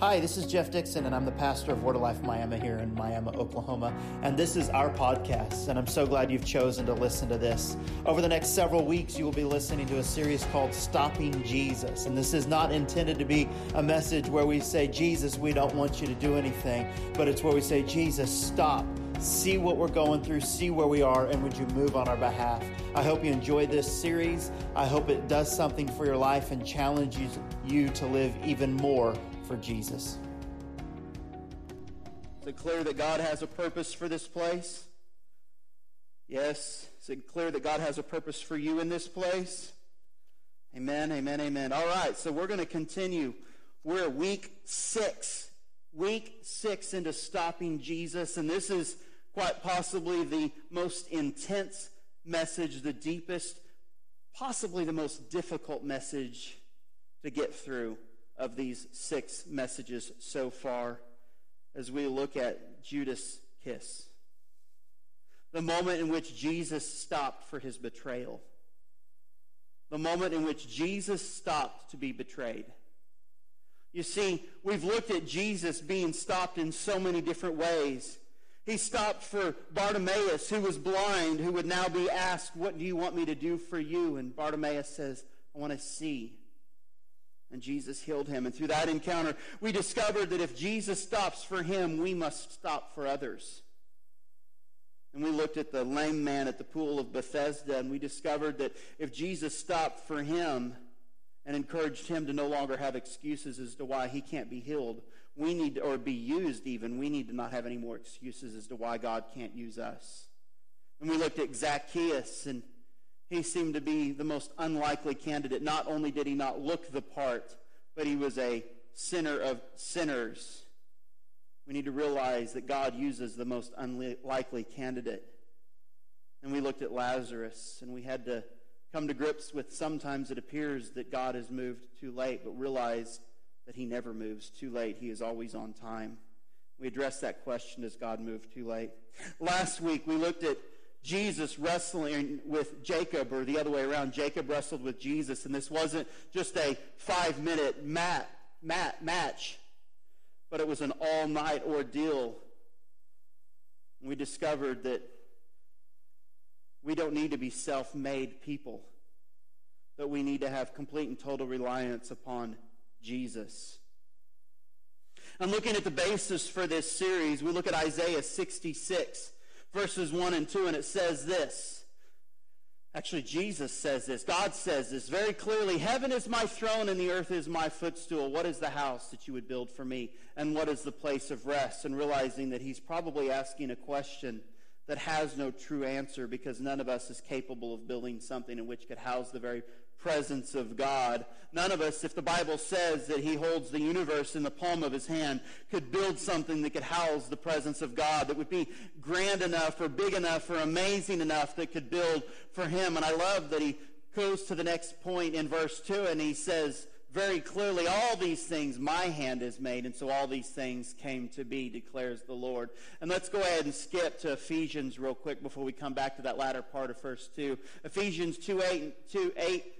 Hi, this is Jeff Dixon, and I'm the pastor of Word of Life Miami here in Miami, Oklahoma. And this is our podcast, and I'm so glad you've chosen to listen to this. Over the next several weeks, you will be listening to a series called Stopping Jesus. And this is not intended to be a message where we say, Jesus, we don't want you to do anything, but it's where we say, Jesus, stop. See what we're going through, see where we are, and would you move on our behalf? I hope you enjoy this series. I hope it does something for your life and challenges you to live even more for Jesus. Is it clear that God has a purpose for this place? Yes. Is it clear that God has a purpose for you in this place? Amen, amen, amen. All right, so we're going to continue. We're week six. Week six into stopping Jesus, and this is quite possibly the most intense message, the deepest, possibly the most difficult message to get through of these six messages so far as we look at Judas' kiss. The moment in which Jesus stopped for his betrayal. The moment in which Jesus stopped to be betrayed. You see, we've looked at Jesus being stopped in so many different ways. He stopped for Bartimaeus, who was blind, who would now be asked, What do you want me to do for you? And Bartimaeus says, I want to see. And Jesus healed him. And through that encounter, we discovered that if Jesus stops for him, we must stop for others. And we looked at the lame man at the pool of Bethesda, and we discovered that if Jesus stopped for him and encouraged him to no longer have excuses as to why he can't be healed, we need, to, or be used even, we need to not have any more excuses as to why God can't use us. And we looked at Zacchaeus, and he seemed to be the most unlikely candidate. Not only did he not look the part, but he was a sinner of sinners. We need to realize that God uses the most unlikely candidate. And we looked at Lazarus, and we had to come to grips with sometimes it appears that God has moved too late, but realize that he never moves too late. He is always on time. We addressed that question, does God move too late? Last week, we looked at Jesus wrestling with Jacob, or the other way around. Jacob wrestled with Jesus, and this wasn't just a five minute mat, mat, match, but it was an all night ordeal. We discovered that we don't need to be self made people, but we need to have complete and total reliance upon Jesus. I'm looking at the basis for this series. We look at Isaiah 66 verses 1 and 2, and it says this. Actually, Jesus says this. God says this very clearly. Heaven is my throne and the earth is my footstool. What is the house that you would build for me? And what is the place of rest? And realizing that he's probably asking a question that has no true answer because none of us is capable of building something in which could house the very presence of God. None of us, if the Bible says that he holds the universe in the palm of his hand, could build something that could house the presence of God, that would be grand enough or big enough or amazing enough that could build for him. And I love that he goes to the next point in verse 2 and he says, very clearly, all these things my hand has made, and so all these things came to be, declares the Lord. And let's go ahead and skip to Ephesians real quick before we come back to that latter part of verse 2. Ephesians 2 8, 2, 8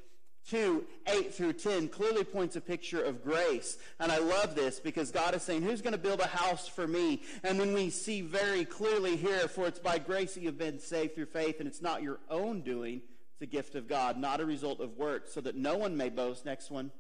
2, 8 through 10 clearly points a picture of grace. And I love this because God is saying, who's going to build a house for me? And then we see very clearly here, for it's by grace that you've been saved through faith, and it's not your own doing. It's a gift of God, not a result of works, so that no one may boast. Next one.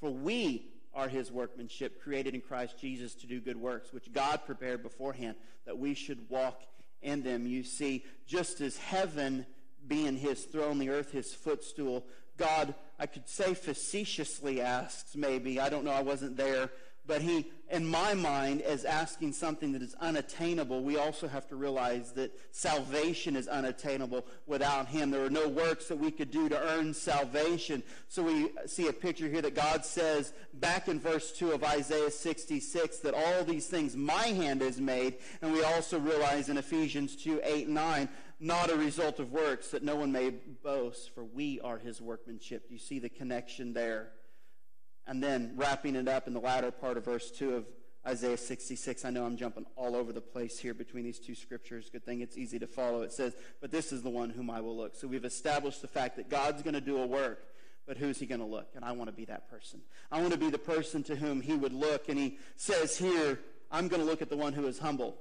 For we are his workmanship, created in Christ Jesus to do good works, which God prepared beforehand that we should walk in them. You see, just as heaven being his throne, the earth his footstool, God, I could say facetiously asks, maybe, I don't know, I wasn't there, but he, in my mind, is asking something that is unattainable. We also have to realize that salvation is unattainable without him. There are no works that we could do to earn salvation. So we see a picture here that God says back in verse 2 of Isaiah 66 that all these things my hand has made. And we also realize in Ephesians 2, 8, 9, not a result of works, that no one may boast, for we are his workmanship. Do you see the connection there? And then wrapping it up in the latter part of verse 2 of Isaiah 66. I know I'm jumping all over the place here between these two scriptures. Good thing it's easy to follow. It says, But this is the one whom I will look. So we've established the fact that God's going to do a work. but who's he going to look? And I want to be that person. I want to be the person to whom he would look. And he says here, I'm going to look at the one who is humble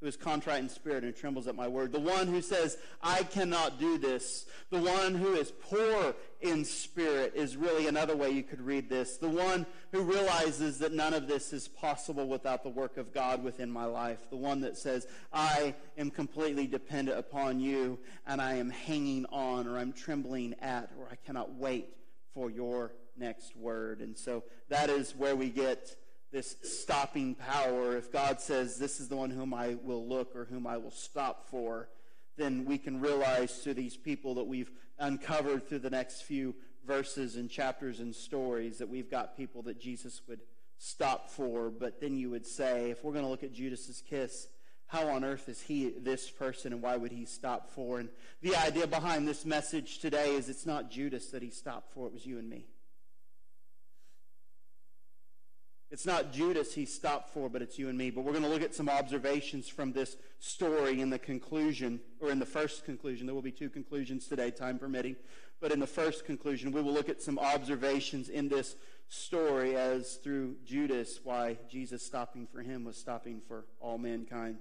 who is contrite in spirit and trembles at my word. The one who says, I cannot do this. The one who is poor in spirit is really another way you could read this. The one who realizes that none of this is possible without the work of God within my life. The one that says, I am completely dependent upon you and I am hanging on or I'm trembling at or I cannot wait for your next word. And so that is where we get this stopping power. If God says, This is the one whom I will look or whom I will stop for, then we can realize through these people that we've uncovered through the next few verses and chapters and stories that we've got people that Jesus would stop for. But then you would say, if we're going to look at Judas's kiss, how on earth is he this person and why would he stop for? And the idea behind this message today is it's not Judas that he stopped for, it was you and me. It's not Judas he stopped for, but it's you and me. But we're going to look at some observations from this story in the conclusion, or in the first conclusion. There will be two conclusions today, time permitting. But in the first conclusion, we will look at some observations in this story as through Judas, why Jesus stopping for him was stopping for all mankind.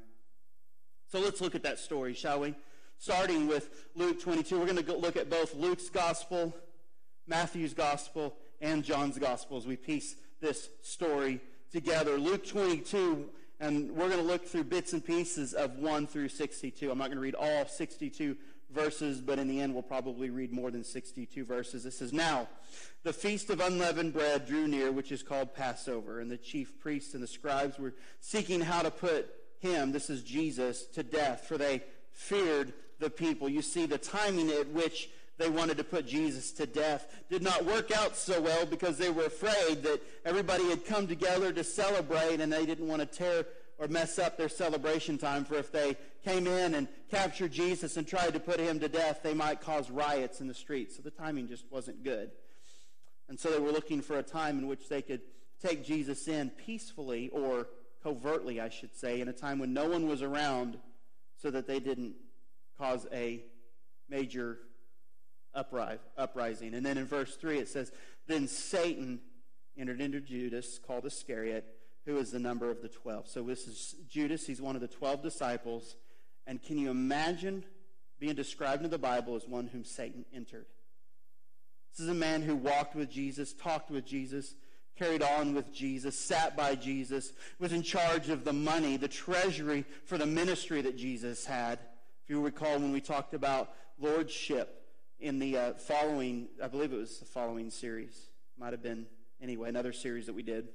So let's look at that story, shall we? Starting with Luke 22, we're going to look at both Luke's gospel, Matthew's gospel, and John's gospel as we piece this story together. Luke 22, and we're going to look through bits and pieces of 1 through 62. I'm not going to read all 62 verses, but in the end, we'll probably read more than 62 verses. It says, Now, the feast of unleavened bread drew near, which is called Passover, and the chief priests and the scribes were seeking how to put him, this is Jesus, to death, for they feared the people. You see, the timing at which they wanted to put Jesus to death did not work out so well because they were afraid that everybody had come together to celebrate and they didn't want to tear or mess up their celebration time for if they came in and captured Jesus and tried to put him to death, they might cause riots in the streets. So the timing just wasn't good. And so they were looking for a time in which they could take Jesus in peacefully or covertly, I should say, in a time when no one was around so that they didn't cause a major uprising. And then in verse 3 it says, Then Satan entered into Judas, called Iscariot, who is the number of the twelve. So this is Judas. He's one of the twelve disciples. And can you imagine being described in the Bible as one whom Satan entered? This is a man who walked with Jesus, talked with Jesus, carried on with Jesus, sat by Jesus, was in charge of the money, the treasury for the ministry that Jesus had. If you recall when we talked about lordship, in the uh, following, I believe it was the following series, might have been, anyway, another series that we did.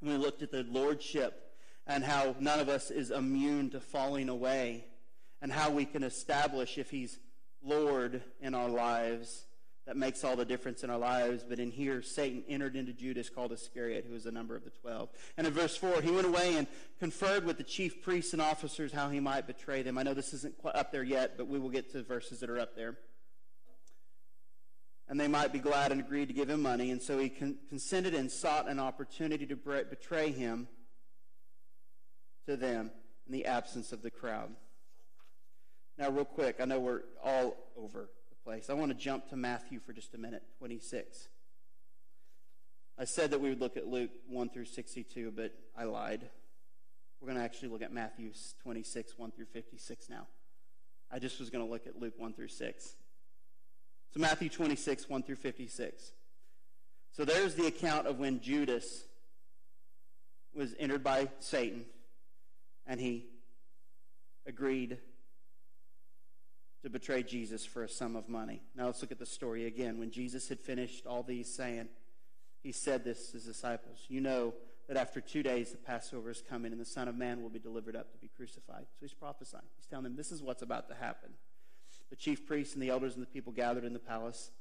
We looked at the lordship and how none of us is immune to falling away and how we can establish if he's Lord in our lives. That makes all the difference in our lives. But in here, Satan entered into Judas, called Iscariot, who was a number of the twelve. And in verse 4, he went away and conferred with the chief priests and officers how he might betray them. I know this isn't up there yet, but we will get to verses that are up there and they might be glad and agreed to give him money. And so he con- consented and sought an opportunity to betray him to them in the absence of the crowd. Now, real quick, I know we're all over the place. I want to jump to Matthew for just a minute, 26. I said that we would look at Luke 1 through 62, but I lied. We're going to actually look at Matthew 26, 1 through 56 now. I just was going to look at Luke 1 through 6. So Matthew 26, 1 through 56. So there's the account of when Judas was entered by Satan and he agreed to betray Jesus for a sum of money. Now let's look at the story again. When Jesus had finished all these saying, he said this to his disciples You know that after two days the Passover is coming and the Son of Man will be delivered up to be crucified. So he's prophesying. He's telling them this is what's about to happen the chief priests and the elders and the people gathered in the palace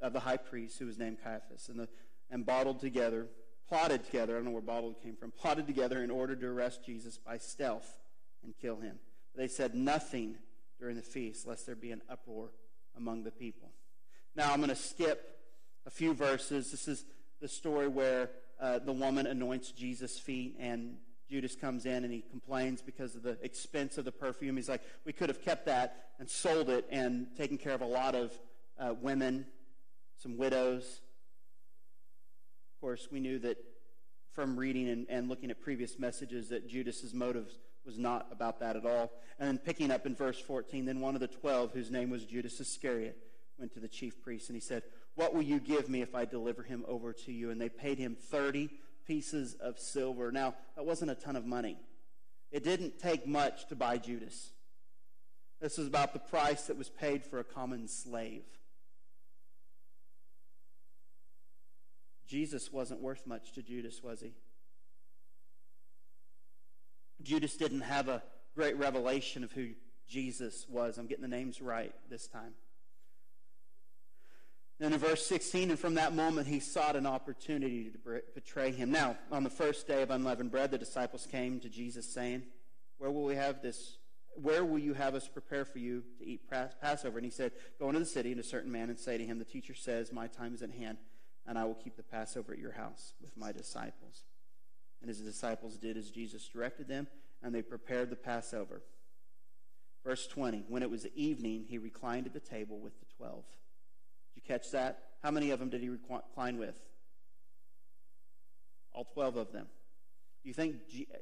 of the high priest, who was named Caiaphas, and, the, and bottled together, plotted together, I don't know where bottled came from, plotted together in order to arrest Jesus by stealth and kill him. They said nothing during the feast, lest there be an uproar among the people. Now I'm going to skip a few verses. This is the story where uh, the woman anoints Jesus' feet and Judas comes in and he complains because of the expense of the perfume. He's like, we could have kept that and sold it and taken care of a lot of uh, women some widows. Of course, we knew that from reading and, and looking at previous messages that Judas's motives was not about that at all. And then picking up in verse 14, then one of the twelve, whose name was Judas Iscariot, went to the chief priests and he said, What will you give me if I deliver him over to you? And they paid him 30 pieces of silver. Now, that wasn't a ton of money. It didn't take much to buy Judas. This is about the price that was paid for a common slave. Jesus wasn't worth much to Judas, was he? Judas didn't have a great revelation of who Jesus was. I'm getting the names right this time. Then in verse 16, and from that moment he sought an opportunity to betray him. Now, on the first day of unleavened bread, the disciples came to Jesus saying, Where will we have this? Where will you have us prepare for you to eat Passover? And he said, Go into the city, and a certain man, and say to him, The teacher says, My time is at hand, and I will keep the Passover at your house with my disciples. And his disciples did as Jesus directed them, and they prepared the Passover. Verse 20 When it was evening, he reclined at the table with the twelve. Did you catch that? How many of them did he recline with? All 12 of them. Do you think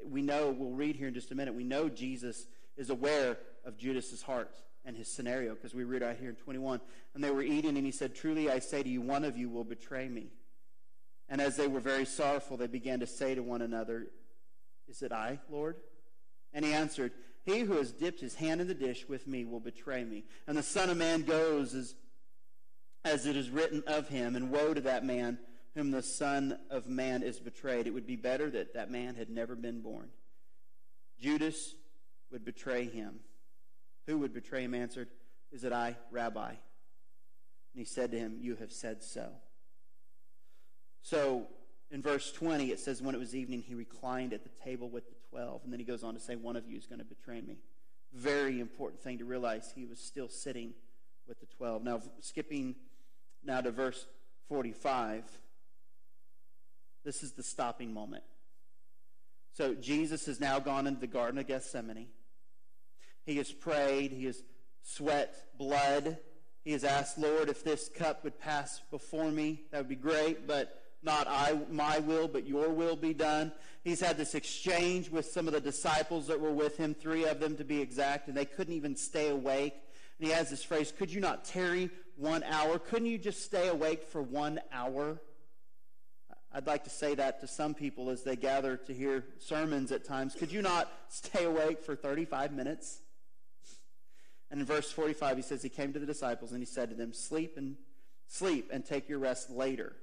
we know, we'll read here in just a minute, we know Jesus is aware of Judas's heart and his scenario because we read out here in 21. And they were eating, and he said, Truly I say to you, one of you will betray me. And as they were very sorrowful, they began to say to one another, Is it I, Lord? And he answered, He who has dipped his hand in the dish with me will betray me. And the Son of Man goes as, as it is written of him, and woe to that man whom the Son of Man is betrayed. It would be better that that man had never been born. Judas would betray him. Who would betray him answered, Is it I, Rabbi? And he said to him, You have said so. So in verse 20, it says, When it was evening, he reclined at the table with the twelve. And then he goes on to say, One of you is going to betray me. Very important thing to realize. He was still sitting with the twelve. Now, skipping now to verse 45, this is the stopping moment. So Jesus has now gone into the Garden of Gethsemane. He has prayed. He has sweat blood. He has asked, Lord, if this cup would pass before me, that would be great, but not I, my will, but your will be done. He's had this exchange with some of the disciples that were with him, three of them to be exact, and they couldn't even stay awake. And he has this phrase, could you not tarry one hour? Couldn't you just stay awake for one hour? I'd like to say that to some people as they gather to hear sermons at times. Could you not stay awake for 35 minutes? And in verse 45, he says, He came to the disciples and he said to them, Sleep and sleep and take your rest later.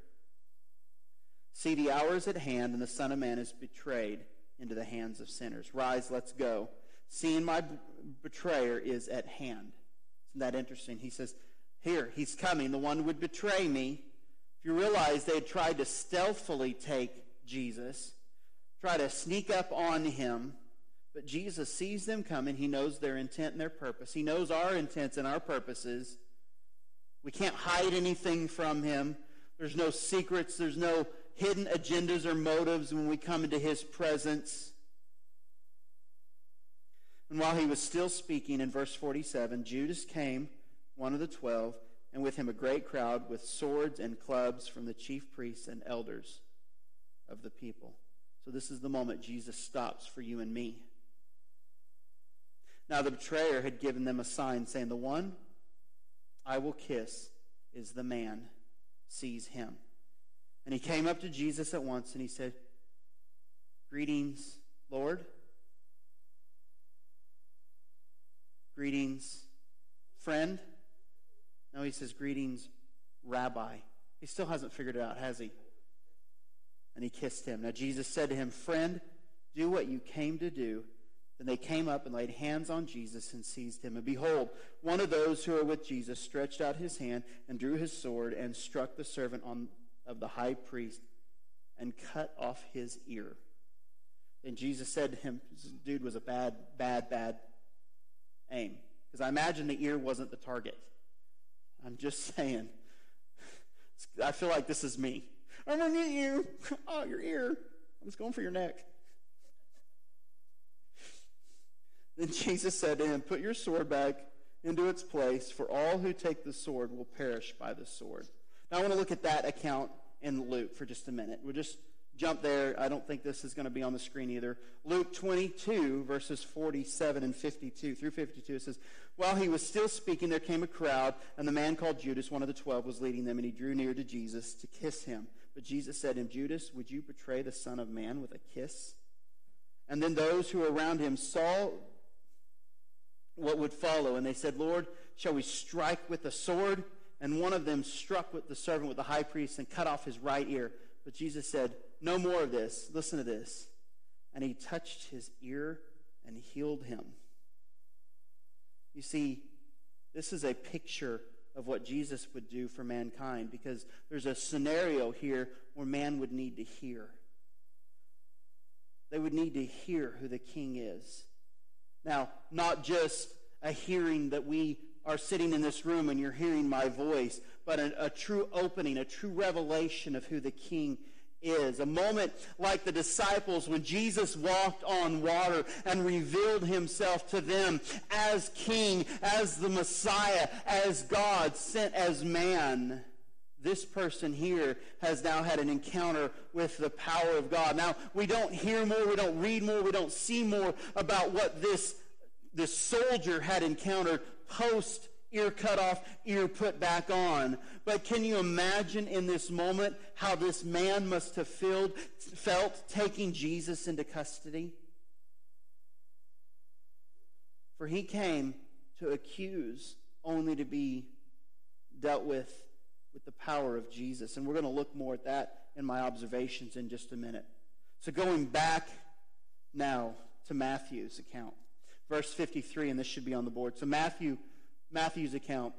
See, the hour is at hand, and the Son of Man is betrayed into the hands of sinners. Rise, let's go. Seeing my betrayer is at hand. Isn't that interesting? He says, Here, he's coming. The one who would betray me. If you realize they had tried to stealthily take Jesus, try to sneak up on him, but Jesus sees them coming. He knows their intent and their purpose. He knows our intents and our purposes. We can't hide anything from him. There's no secrets. There's no hidden agendas or motives when we come into his presence. And while he was still speaking in verse 47, Judas came, one of the twelve, and with him a great crowd with swords and clubs from the chief priests and elders of the people. So this is the moment Jesus stops for you and me. Now the betrayer had given them a sign saying, The one I will kiss is the man. Seize him. And he came up to Jesus at once and he said, Greetings, Lord. Greetings, friend. No, he says, Greetings, Rabbi. He still hasn't figured it out, has he? And he kissed him. Now Jesus said to him, Friend, do what you came to do. Then they came up and laid hands on Jesus and seized him. And behold, one of those who were with Jesus stretched out his hand and drew his sword and struck the servant on of the high priest and cut off his ear. And Jesus said to him, dude was a bad, bad, bad aim. Because I imagine the ear wasn't the target. I'm just saying. I feel like this is me. I'm to get you. Oh, your ear. I'm just going for your neck. Then Jesus said to him, Put your sword back into its place, for all who take the sword will perish by the sword. Now I want to look at that account in Luke for just a minute. We'll just jump there. I don't think this is going to be on the screen either. Luke 22, verses 47 and 52 through 52, it says, While he was still speaking, there came a crowd, and the man called Judas, one of the twelve, was leading them, and he drew near to Jesus to kiss him. But Jesus said to him, Judas, would you betray the Son of Man with a kiss? And then those who were around him saw what would follow, and they said, Lord, shall we strike with the sword? And one of them struck with the servant with the high priest and cut off his right ear. But Jesus said, No more of this. Listen to this. And he touched his ear and healed him. You see, this is a picture of what Jesus would do for mankind because there's a scenario here where man would need to hear. They would need to hear who the king is. Now, not just a hearing that we are sitting in this room and you're hearing my voice, but a, a, true opening, a true revelation of who the King is. A moment like the disciples when Jesus walked on water and revealed himself to them as King, as the Messiah, as God, sent as man. This person here has now had an encounter with the power of God. Now, we don't hear more, we don't read more, we don't see more about what this, this soldier had encountered post ear cut off, ear put back on. But can you imagine in this moment how this man must have filled, felt taking Jesus into custody? For he came to accuse only to be dealt with with the power of Jesus. And we're going to look more at that in my observations in just a minute. So going back now to Matthew's account verse 53, and this should be on the board. So Matthew, Matthew's account,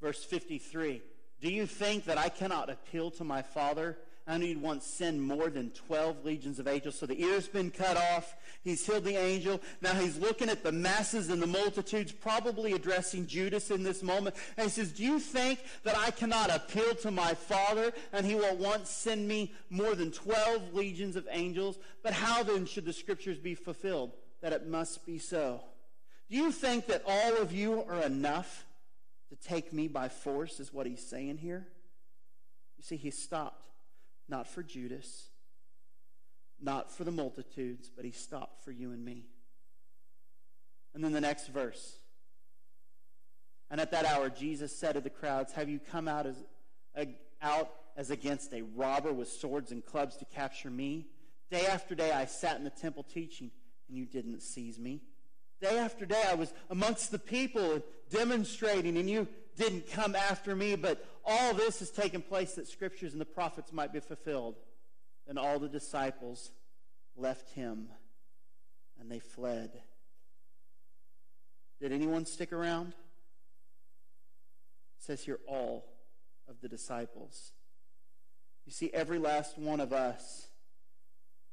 verse 53. Do you think that I cannot appeal to my Father and he'd once send more than 12 legions of angels. So the ear's been cut off. He's healed the angel. Now he's looking at the masses and the multitudes, probably addressing Judas in this moment. And he says, Do you think that I cannot appeal to my Father and he will once send me more than 12 legions of angels? But how then should the scriptures be fulfilled? That it must be so. Do you think that all of you are enough to take me by force, is what he's saying here? You see, he stopped not for Judas, not for the multitudes, but he stopped for you and me. And then the next verse. And at that hour, Jesus said to the crowds, Have you come out as, uh, out as against a robber with swords and clubs to capture me? Day after day, I sat in the temple teaching, and you didn't seize me. Day after day, I was amongst the people demonstrating, and you didn't come after me, but all this has taken place that scriptures and the prophets might be fulfilled. And all the disciples left him and they fled. Did anyone stick around? It says here, all of the disciples. You see, every last one of us,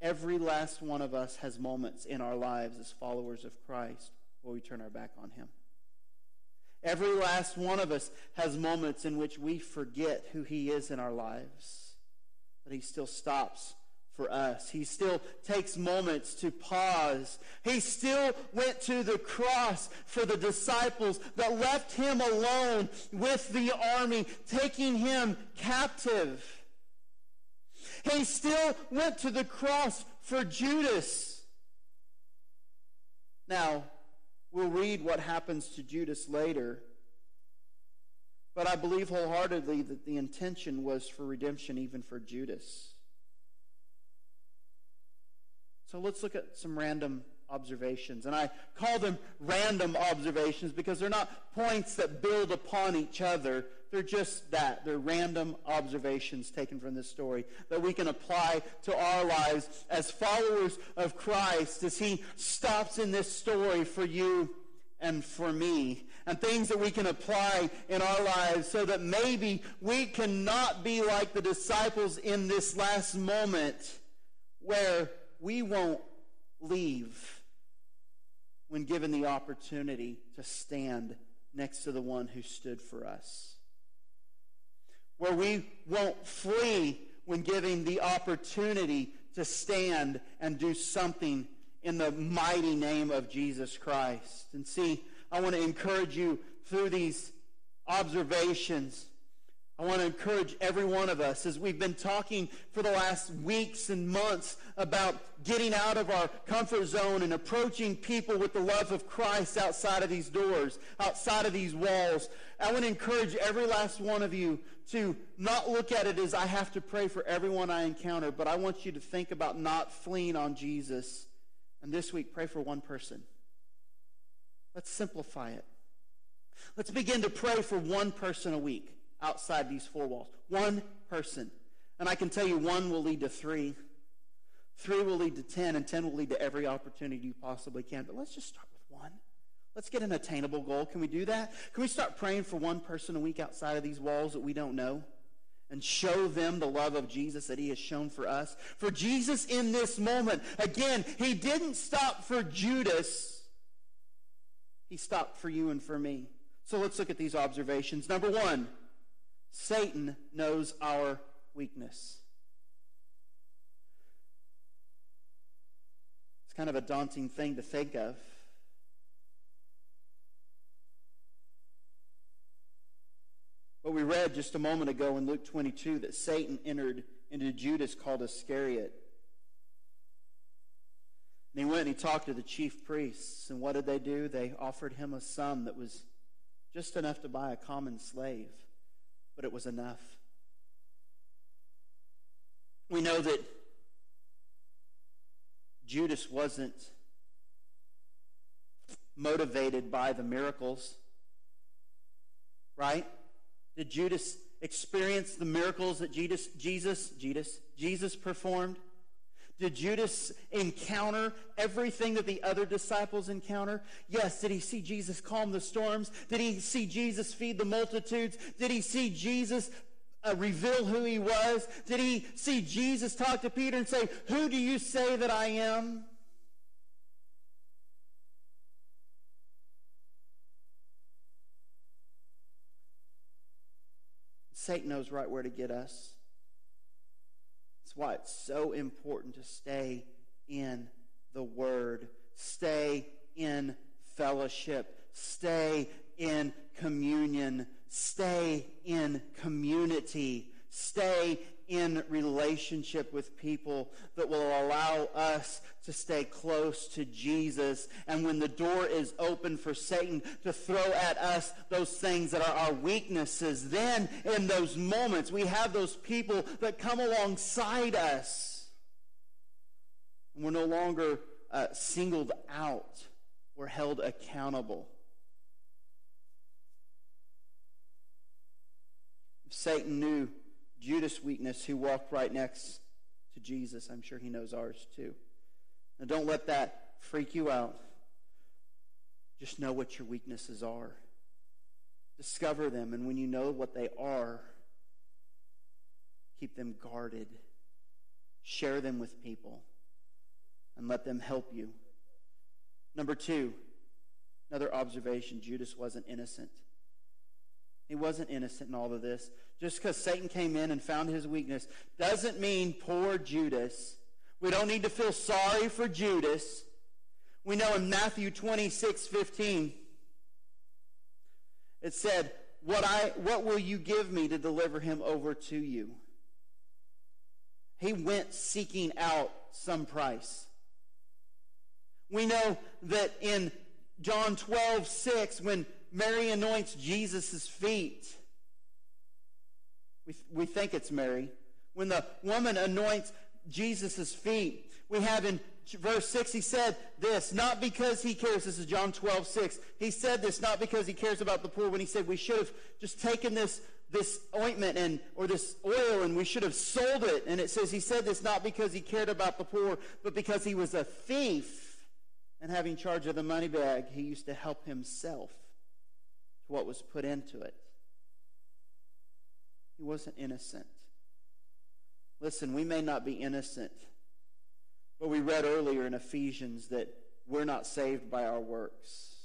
every last one of us has moments in our lives as followers of Christ where we turn our back on him. Every last one of us has moments in which we forget who He is in our lives. But He still stops for us. He still takes moments to pause. He still went to the cross for the disciples that left Him alone with the army, taking Him captive. He still went to the cross for Judas. Now, We'll read what happens to Judas later. But I believe wholeheartedly that the intention was for redemption even for Judas. So let's look at some random observations. And I call them random observations because they're not points that build upon each other. They're just that. They're random observations taken from this story that we can apply to our lives as followers of Christ as he stops in this story for you and for me. And things that we can apply in our lives so that maybe we cannot be like the disciples in this last moment where we won't leave when given the opportunity to stand next to the one who stood for us where we won't flee when given the opportunity to stand and do something in the mighty name of Jesus Christ. And see, I want to encourage you through these observations. I want to encourage every one of us as we've been talking for the last weeks and months about getting out of our comfort zone and approaching people with the love of Christ outside of these doors, outside of these walls. I want to encourage every last one of you to not look at it as I have to pray for everyone I encounter, but I want you to think about not fleeing on Jesus. And this week, pray for one person. Let's simplify it. Let's begin to pray for one person a week outside these four walls. One person. And I can tell you one will lead to three. Three will lead to ten, and ten will lead to every opportunity you possibly can. But let's just start with one. Let's get an attainable goal. Can we do that? Can we start praying for one person a week outside of these walls that we don't know? And show them the love of Jesus that he has shown for us. For Jesus in this moment, again, he didn't stop for Judas. He stopped for you and for me. So let's look at these observations. Number one, Satan knows our weakness. It's kind of a daunting thing to think of. But we read just a moment ago in Luke 22 that Satan entered into Judas called Iscariot. And he went and he talked to the chief priests. And what did they do? They offered him a sum that was just enough to buy a common slave but it was enough. We know that Judas wasn't motivated by the miracles, right? Did Judas experience the miracles that Jesus, Jesus, Jesus, Jesus performed? Did Judas encounter everything that the other disciples encounter? Yes. Did he see Jesus calm the storms? Did he see Jesus feed the multitudes? Did he see Jesus uh, reveal who he was? Did he see Jesus talk to Peter and say, Who do you say that I am? Satan knows right where to get us. Why it's so important to stay in the Word, stay in fellowship, stay in communion, stay in community, stay in relationship with people that will allow us to stay close to Jesus. And when the door is open for Satan to throw at us those things that are our weaknesses, then in those moments we have those people that come alongside us. And we're no longer uh, singled out. We're held accountable. Satan knew Judas' weakness who walked right next to Jesus. I'm sure he knows ours too. Now, don't let that freak you out. Just know what your weaknesses are. Discover them, and when you know what they are, keep them guarded. Share them with people, and let them help you. Number two, another observation Judas wasn't innocent. He wasn't innocent in all of this. Just because Satan came in and found his weakness doesn't mean poor Judas. We don't need to feel sorry for Judas. We know in Matthew 26, 15, it said, what, I, what will you give me to deliver him over to you? He went seeking out some price. We know that in John 12, 6, when Mary anoints Jesus' feet. We, we think it's Mary. When the woman anoints Jesus' feet, we have in verse 6, he said this, not because he cares. This is John 12, 6. He said this not because he cares about the poor when he said we should have just taken this, this ointment and, or this oil and we should have sold it. And it says he said this not because he cared about the poor, but because he was a thief and having charge of the money bag, he used to help himself to what was put into it. He wasn't innocent. Listen, we may not be innocent, but we read earlier in Ephesians that we're not saved by our works.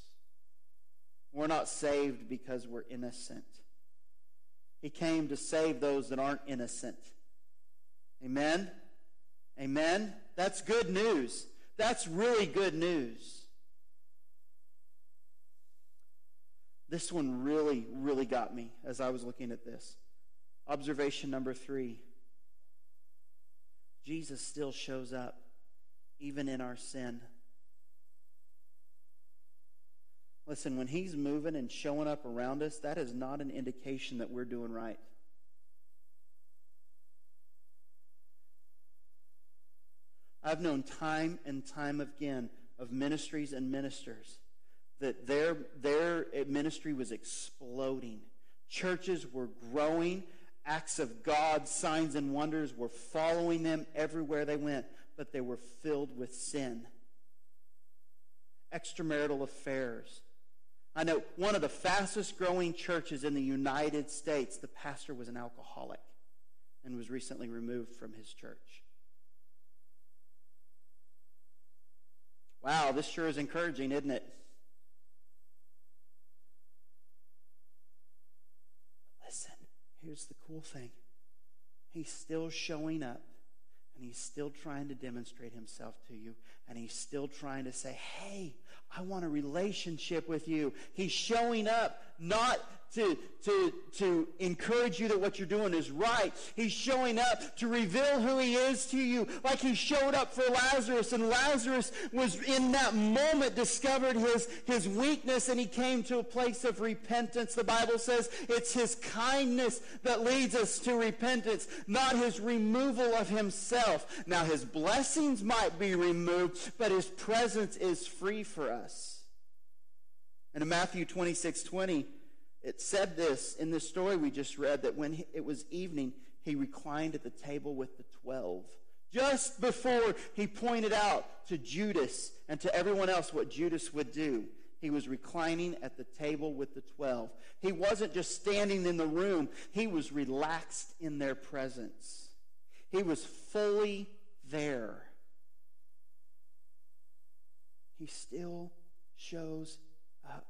We're not saved because we're innocent. He came to save those that aren't innocent. Amen? Amen? That's good news. That's really good news. This one really, really got me as I was looking at this. Observation number three Jesus still shows up, even in our sin. Listen, when He's moving and showing up around us, that is not an indication that we're doing right. I've known time and time again of ministries and ministers that their, their ministry was exploding. Churches were growing. Acts of God, signs and wonders were following them everywhere they went, but they were filled with sin. Extramarital affairs. I know one of the fastest growing churches in the United States, the pastor was an alcoholic and was recently removed from his church. Wow, this sure is encouraging, isn't it? But listen, here's the cool thing. He's still showing up and he's still trying to demonstrate himself to you and he's still trying to say, "Hey, I want a relationship with you." He's showing up not to, to, to encourage you that what you're doing is right. He's showing up to reveal who he is to you, like he showed up for Lazarus. And Lazarus was in that moment discovered his, his weakness and he came to a place of repentance. The Bible says it's his kindness that leads us to repentance, not his removal of himself. Now, his blessings might be removed, but his presence is free for us. And in Matthew 26 20, it said this in this story we just read that when it was evening, he reclined at the table with the twelve. Just before he pointed out to Judas and to everyone else what Judas would do, he was reclining at the table with the twelve. He wasn't just standing in the room, he was relaxed in their presence. He was fully there. He still shows up.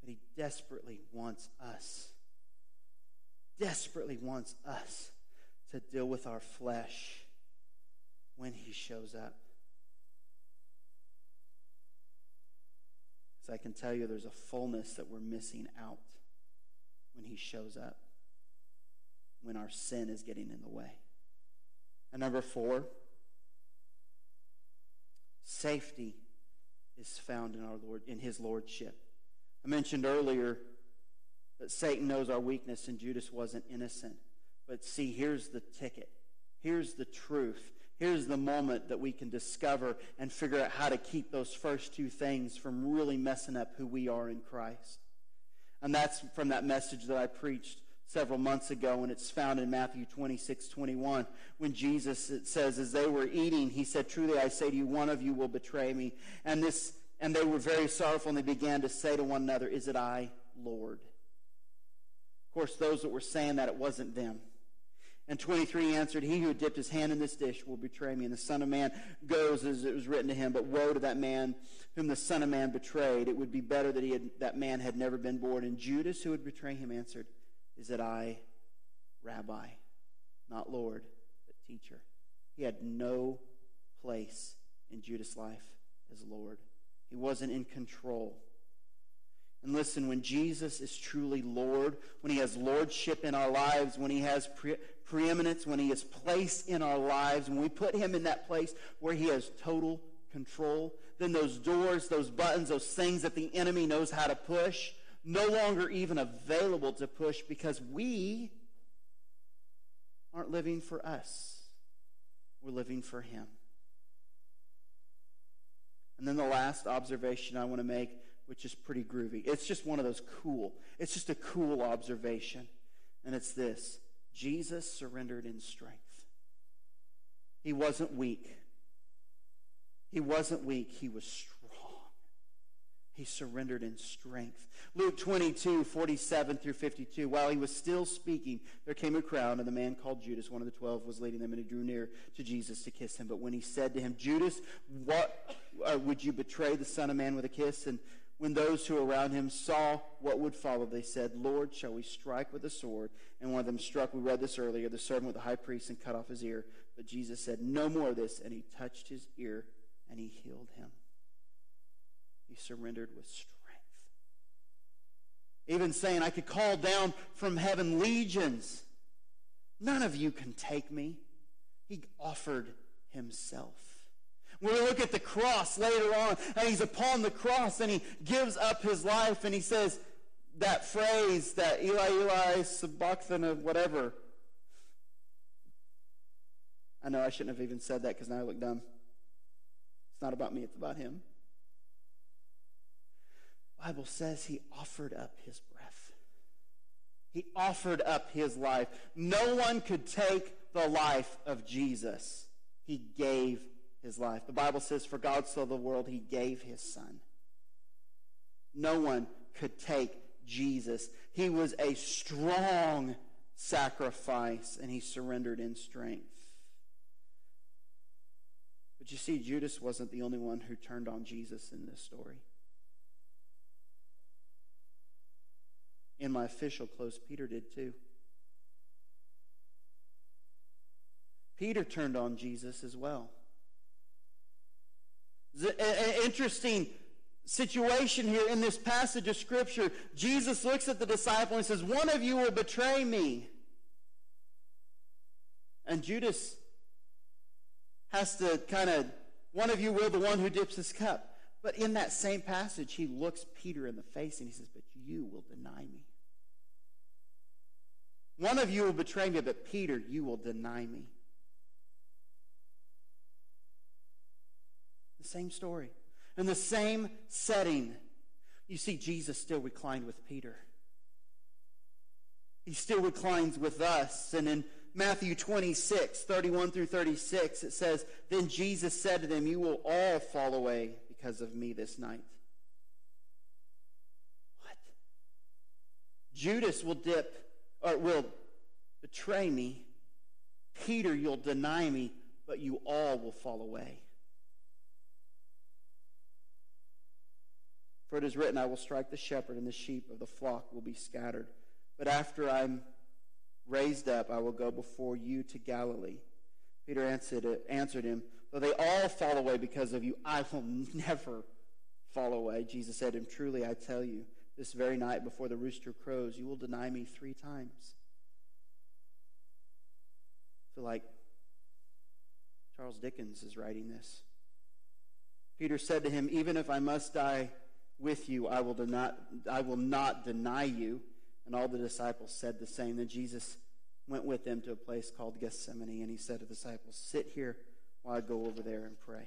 But he desperately wants us, desperately wants us to deal with our flesh when he shows up. Because I can tell you there's a fullness that we're missing out when he shows up, when our sin is getting in the way. And number four, safety is found in our Lord in his lordship. I mentioned earlier that Satan knows our weakness and Judas wasn't innocent. But see, here's the ticket. Here's the truth. Here's the moment that we can discover and figure out how to keep those first two things from really messing up who we are in Christ. And that's from that message that I preached several months ago, and it's found in Matthew 26, 21, when Jesus it says, as they were eating, he said, Truly I say to you, one of you will betray me. And this and they were very sorrowful, and they began to say to one another, Is it I, Lord? Of course, those that were saying that, it wasn't them. And 23 answered, He who dipped his hand in this dish will betray me. And the Son of Man goes as it was written to him. But woe to that man whom the Son of Man betrayed. It would be better that he had, that man had never been born. And Judas, who would betray him, answered, Is that I, Rabbi? Not Lord, but teacher. He had no place in Judas' life as Lord. He wasn't in control. And listen, when Jesus is truly Lord, when he has lordship in our lives, when he has pre- preeminence, when he is placed in our lives, when we put him in that place where he has total control, then those doors, those buttons, those things that the enemy knows how to push, no longer even available to push because we aren't living for us. We're living for him. And then the last observation I want to make, which is pretty groovy. It's just one of those cool. It's just a cool observation. And it's this Jesus surrendered in strength. He wasn't weak. He wasn't weak. He was strong. He surrendered in strength. Luke 22, 47 through 52. While he was still speaking, there came a crowd, and the man called Judas, one of the twelve, was leading them, and he drew near to Jesus to kiss him. But when he said to him, Judas, what uh, would you betray the Son of Man with a kiss? And when those who were around him saw what would follow, they said, Lord, shall we strike with a sword? And one of them struck, we read this earlier, the servant with the high priest and cut off his ear. But Jesus said, No more of this. And he touched his ear and he healed him. Surrendered with strength. Even saying, I could call down from heaven legions. None of you can take me. He offered himself. When we look at the cross later on, and he's upon the cross and he gives up his life and he says that phrase that Eli, Eli, sabachthani, whatever. I know I shouldn't have even said that because now I look dumb. It's not about me, it's about him. Bible says he offered up his breath. He offered up his life. No one could take the life of Jesus. He gave his life. The Bible says, For God so the world, he gave his son. No one could take Jesus. He was a strong sacrifice, and he surrendered in strength. But you see, Judas wasn't the only one who turned on Jesus in this story. In my official clothes. Peter did too. Peter turned on Jesus as well. An interesting situation here in this passage of Scripture. Jesus looks at the disciple and says, One of you will betray me. And Judas has to kind of, one of you will, the one who dips his cup. But in that same passage, he looks Peter in the face and he says, But you will deny me. One of you will betray me, but Peter, you will deny me. The same story. In the same setting. You see, Jesus still reclined with Peter. He still reclines with us. And in Matthew 26, 31 through 36, it says, Then Jesus said to them, You will all fall away because of me this night. What? Judas will dip, or will betray me. Peter, you'll deny me, but you all will fall away. For it is written, I will strike the shepherd, and the sheep of the flock will be scattered. But after I'm raised up, I will go before you to Galilee. Peter answered, answered him, Though they all fall away because of you, I will never fall away. Jesus said to him, Truly I tell you, this very night before the rooster crows, you will deny me three times. I feel like Charles Dickens is writing this. Peter said to him, Even if I must die with you, I will, not, I will not deny you. And all the disciples said the same. Then Jesus went with them to a place called Gethsemane, and he said to the disciples, Sit here while I go over there and pray.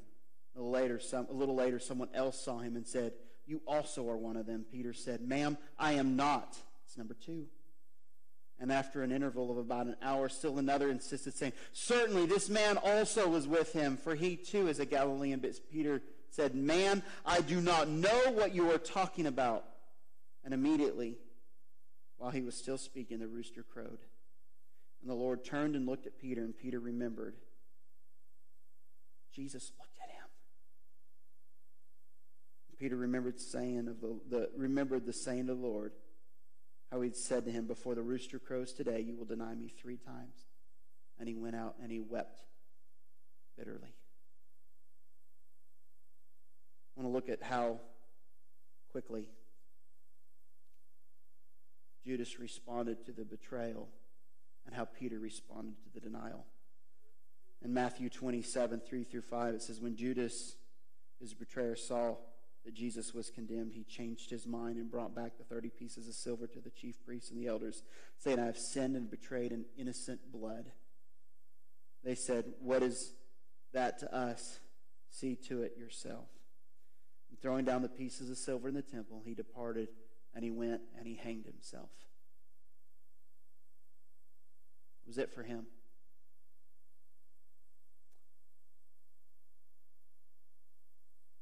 A little later, some, a little later someone else saw him and said, You also are one of them. Peter said, Ma'am, I am not. It's number two. And after an interval of about an hour, still another insisted, saying, Certainly this man also was with him, for he too is a Galilean. But Peter said, Man, I do not know what you are talking about. And immediately, while he was still speaking, the rooster crowed. And the Lord turned and looked at Peter, and Peter remembered. Jesus looked. Peter remembered saying of the, the remembered the saying of the Lord how he'd said to him, Before the rooster crows today, you will deny me three times. And he went out and he wept bitterly. I want to look at how quickly Judas responded to the betrayal and how Peter responded to the denial. In Matthew 27, 3 through 5, it says, When Judas, his betrayer, saw that Jesus was condemned, he changed his mind and brought back the 30 pieces of silver to the chief priests and the elders, saying, I have sinned and betrayed an innocent blood. They said, What is that to us? See to it yourself. And throwing down the pieces of silver in the temple, he departed and he went and he hanged himself. Was it for him.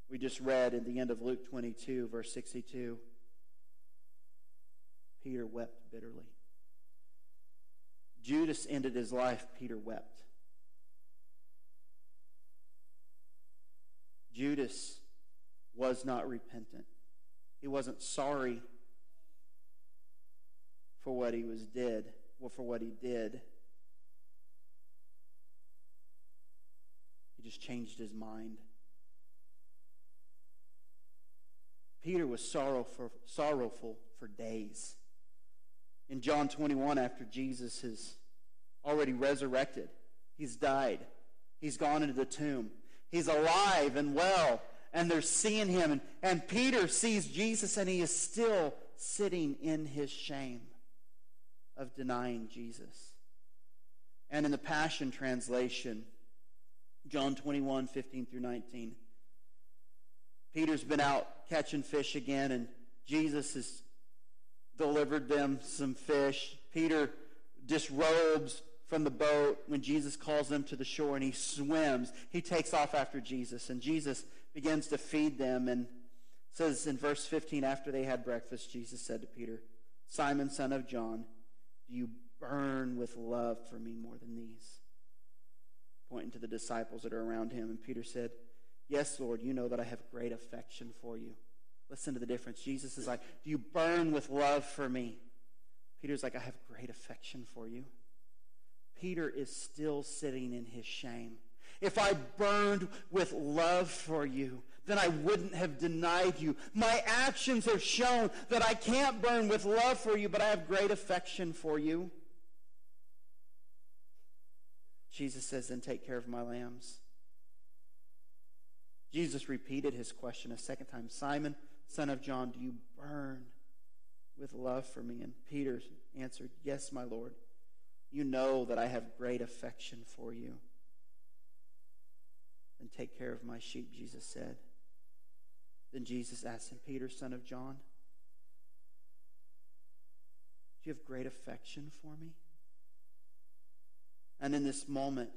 We just read at the end of Luke 22, verse 62. Peter wept bitterly. Judas ended his life, Peter wept. Judas was not repentant. He wasn't sorry for what he was did, well, for what he did. He just changed his mind. Peter was sorrowful, sorrowful for days. In John 21, after Jesus has already resurrected, he's died, he's gone into the tomb, he's alive and well, and they're seeing him. And, and Peter sees Jesus, and he is still sitting in his shame of denying Jesus. And in the Passion Translation, John 21, 15 through 19, Peter's been out catching fish again, and Jesus has delivered them some fish. Peter disrobes from the boat when Jesus calls them to the shore, and he swims. He takes off after Jesus, and Jesus begins to feed them. And says in verse 15, after they had breakfast, Jesus said to Peter, Simon, son of John, do you burn with love for me more than these? Pointing to the disciples that are around him. And Peter said, Yes, Lord, you know that I have great affection for you. Listen to the difference. Jesus is like, Do you burn with love for me? Peter's like, I have great affection for you. Peter is still sitting in his shame. If I burned with love for you, then I wouldn't have denied you. My actions have shown that I can't burn with love for you, but I have great affection for you. Jesus says, Then take care of my lambs. Jesus repeated his question a second time Simon, son of John, do you burn with love for me? And Peter answered, Yes, my Lord. You know that I have great affection for you. And take care of my sheep, Jesus said. Then Jesus asked him, Peter, son of John, do you have great affection for me? And in this moment,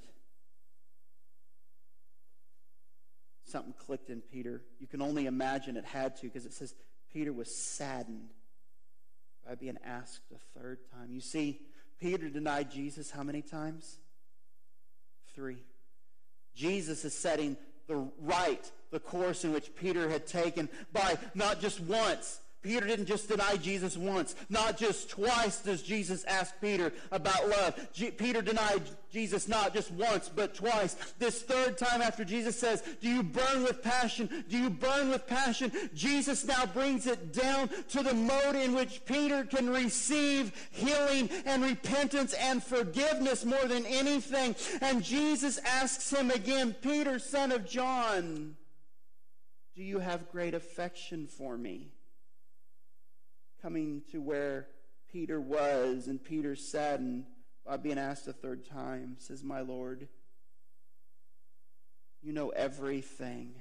something clicked in Peter. You can only imagine it had to because it says Peter was saddened by being asked a third time. You see, Peter denied Jesus how many times? Three. Jesus is setting the right, the course in which Peter had taken by not just once, Peter didn't just deny Jesus once. Not just twice does Jesus ask Peter about love. G- Peter denied Jesus not just once, but twice. This third time after Jesus says, Do you burn with passion? Do you burn with passion? Jesus now brings it down to the mode in which Peter can receive healing and repentance and forgiveness more than anything. And Jesus asks him again, Peter, son of John, do you have great affection for me? Coming to where Peter was, and Peter saddened by being asked a third time, says, My Lord, you know everything.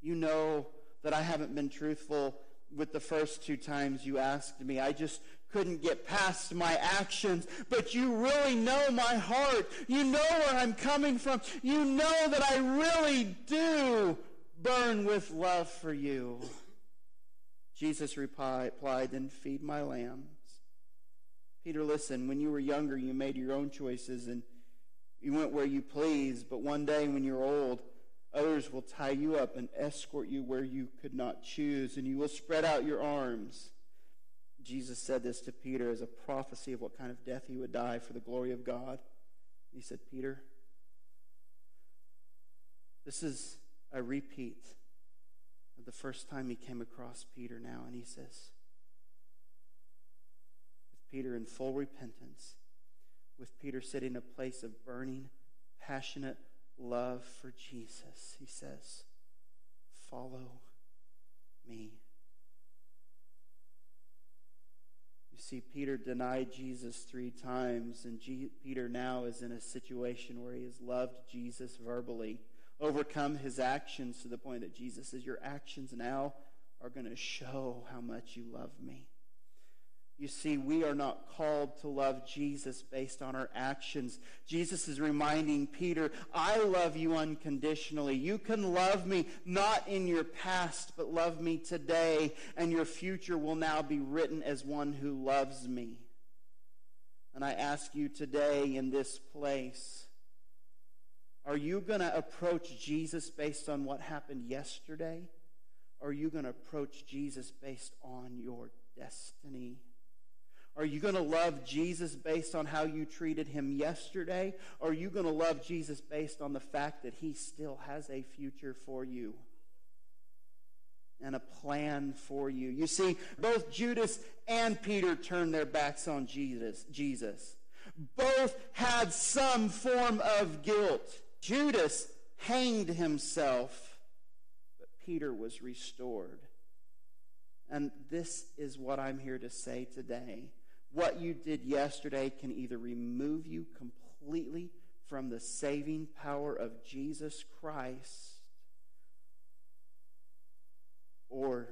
You know that I haven't been truthful with the first two times you asked me. I just couldn't get past my actions. But you really know my heart. You know where I'm coming from. You know that I really do burn with love for you. Jesus replied, Then feed my lambs. Peter, listen, when you were younger, you made your own choices and you went where you pleased. But one day when you're old, others will tie you up and escort you where you could not choose, and you will spread out your arms. Jesus said this to Peter as a prophecy of what kind of death he would die for the glory of God. He said, Peter, this is a repeat the first time he came across Peter now, and he says, with Peter in full repentance, with Peter sitting in a place of burning, passionate love for Jesus, he says, Follow me. You see, Peter denied Jesus three times, and G- Peter now is in a situation where he has loved Jesus verbally overcome his actions to the point that Jesus says, Your actions now are going to show how much you love me. You see, we are not called to love Jesus based on our actions. Jesus is reminding Peter, I love you unconditionally. You can love me not in your past, but love me today, and your future will now be written as one who loves me. And I ask you today in this place, are you going to approach Jesus based on what happened yesterday? Or are you going to approach Jesus based on your destiny? Are you going to love Jesus based on how you treated him yesterday? Or are you going to love Jesus based on the fact that he still has a future for you? And a plan for you. You see, both Judas and Peter turned their backs on Jesus. Jesus. Both had some form of guilt. Judas hanged himself, but Peter was restored. And this is what I'm here to say today what you did yesterday can either remove you completely from the saving power of Jesus Christ, or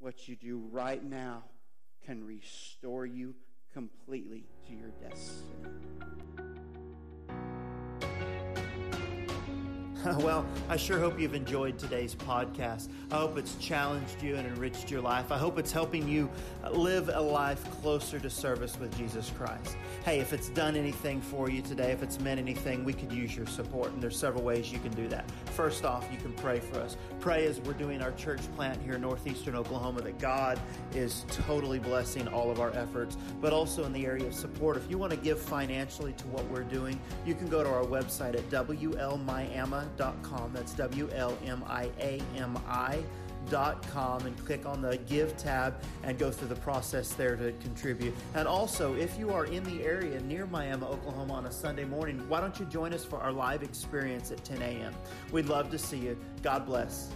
what you do right now can restore you completely to your destiny. well, I sure hope you've enjoyed today's podcast. I hope it's challenged you and enriched your life. I hope it's helping you live a life closer to service with Jesus Christ. Hey, if it's done anything for you today, if it's meant anything, we could use your support, and there's several ways you can do that. First off, you can pray for us. Pray as we're doing our church plant here in northeastern Oklahoma that God is totally blessing all of our efforts, but also in the area of support. If you want to give financially to what we're doing, you can go to our website at WLMiami.com That's W L M I A M I dot com and click on the give tab and go through the process there to contribute. And also, if you are in the area near Miami, Oklahoma on a Sunday morning, why don't you join us for our live experience at 10 a.m.? We'd love to see you. God bless.